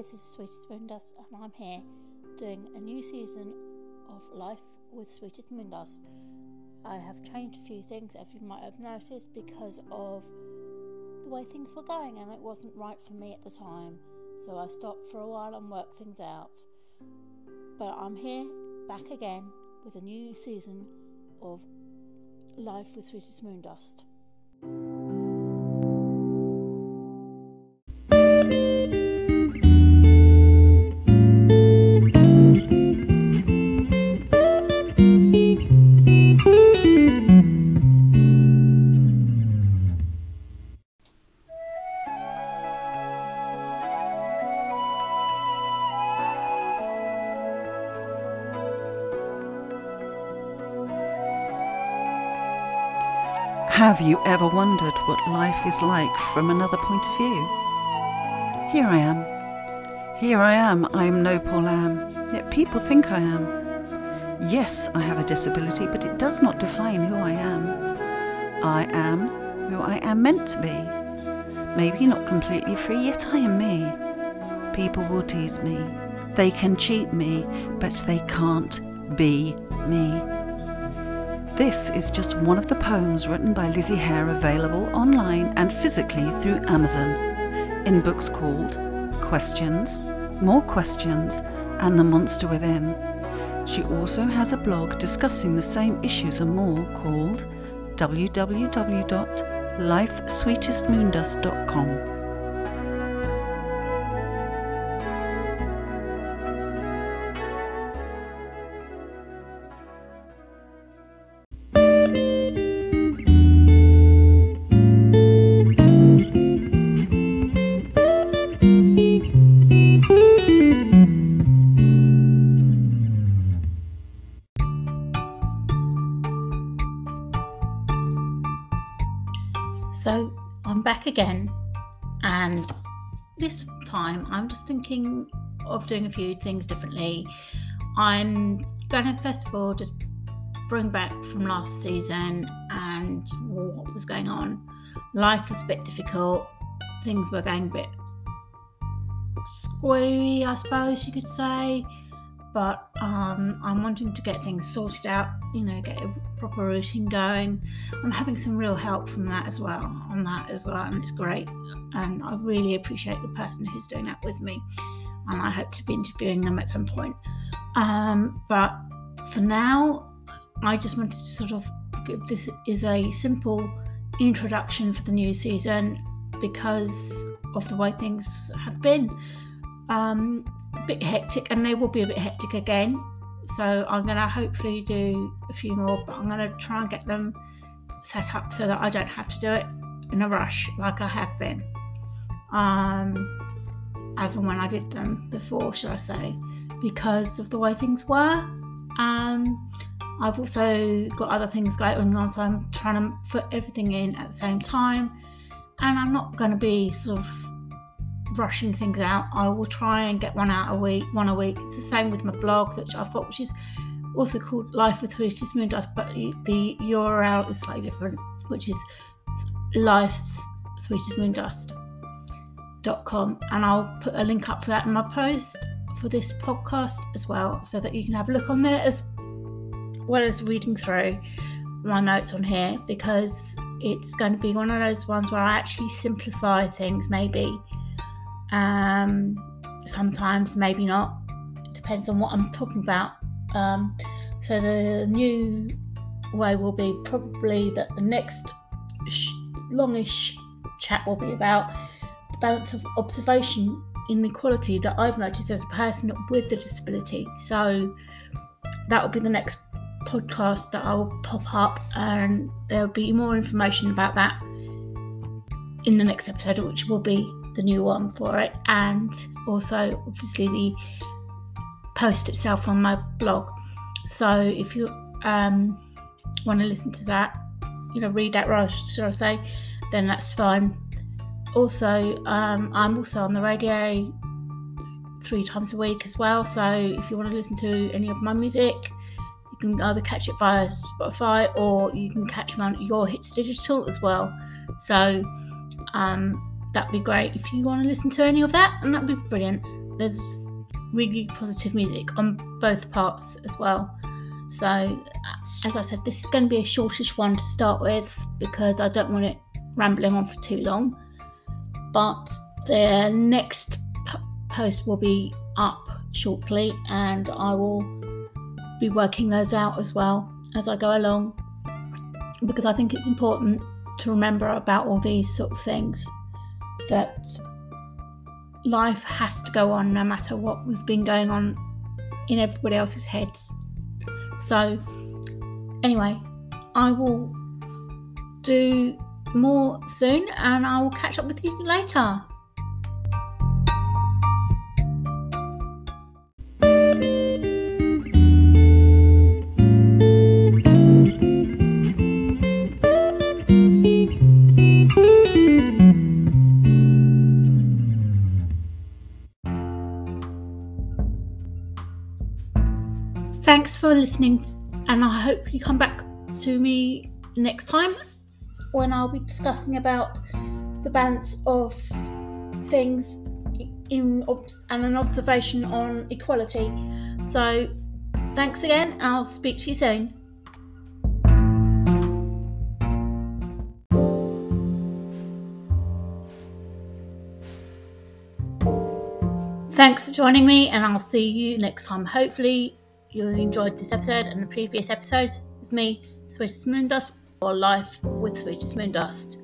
this is Sweetest Moondust, and I'm here doing a new season of Life with Sweetest Moondust. I have changed a few things, as you might have noticed, because of the way things were going, and it wasn't right for me at the time. So I stopped for a while and worked things out. But I'm here, back again, with a new season of Life with Sweetest Moondust. Have you ever wondered what life is like from another point of view? Here I am. Here I am. I am no poor lamb, yet people think I am. Yes, I have a disability, but it does not define who I am. I am who I am meant to be. Maybe not completely free, yet I am me. People will tease me. They can cheat me, but they can't be me. This is just one of the poems written by Lizzie Hare available online and physically through Amazon in books called Questions, More Questions, and The Monster Within. She also has a blog discussing the same issues and more called www.lifesweetestmoondust.com. So I'm back again, and this time I'm just thinking of doing a few things differently. I'm going to first of all just bring back from last season and what was going on. Life was a bit difficult, things were going a bit squirry, I suppose you could say but um, I'm wanting to get things sorted out, you know, get a proper routine going. I'm having some real help from that as well, on that as well, and it's great. And I really appreciate the person who's doing that with me, and I hope to be interviewing them at some point. Um, but for now, I just wanted to sort of give this is a simple introduction for the new season because of the way things have been. Um, a bit hectic and they will be a bit hectic again. So I'm going to hopefully do a few more, but I'm going to try and get them set up so that I don't have to do it in a rush like I have been. Um, as and when I did them before, should I say, because of the way things were. Um, I've also got other things going on, so I'm trying to put everything in at the same time. And I'm not going to be sort of rushing things out. I will try and get one out a week, one a week. It's the same with my blog that I've got, which is also called Life with Sweetest Moondust, but the URL is slightly different, which is Life's Sweetest Moondust.com. And I'll put a link up for that in my post for this podcast as well, so that you can have a look on there as well as reading through my notes on here because it's going to be one of those ones where I actually simplify things maybe um, sometimes, maybe not. It depends on what I'm talking about. Um, so the new way will be probably that the next sh- longish chat will be about the balance of observation inequality that I've noticed as a person with a disability. So that will be the next podcast that I'll pop up, and there'll be more information about that in the next episode, which will be the new one for it, and also obviously the post itself on my blog. So if you um, want to listen to that, you know, read that rather, should I say, then that's fine. Also, um, I'm also on the radio three times a week as well. So if you want to listen to any of my music, you can either catch it via Spotify or you can catch me on Your Hits Digital as well. So um, that'd be great if you want to listen to any of that, and that'd be brilliant. there's really positive music on both parts as well. So, as I said, this is going to be a shortish one to start with because I don't want it rambling on for too long. But the next post will be up shortly, and I will be working those out as well as I go along because I think it's important to remember about all these sort of things that life has to go on no matter what has been going on in everybody else's heads. So, anyway, I will do more soon and I will catch up with you later. Thanks for listening, and I hope you come back to me next time when I'll be discussing about the balance of things in and an observation on equality. So, thanks again. I'll speak to you soon. Thanks for joining me, and I'll see you next time. Hopefully, you enjoyed this episode and the previous episodes with me, Sweetest Moondust, for Life with Sweetest Moondust.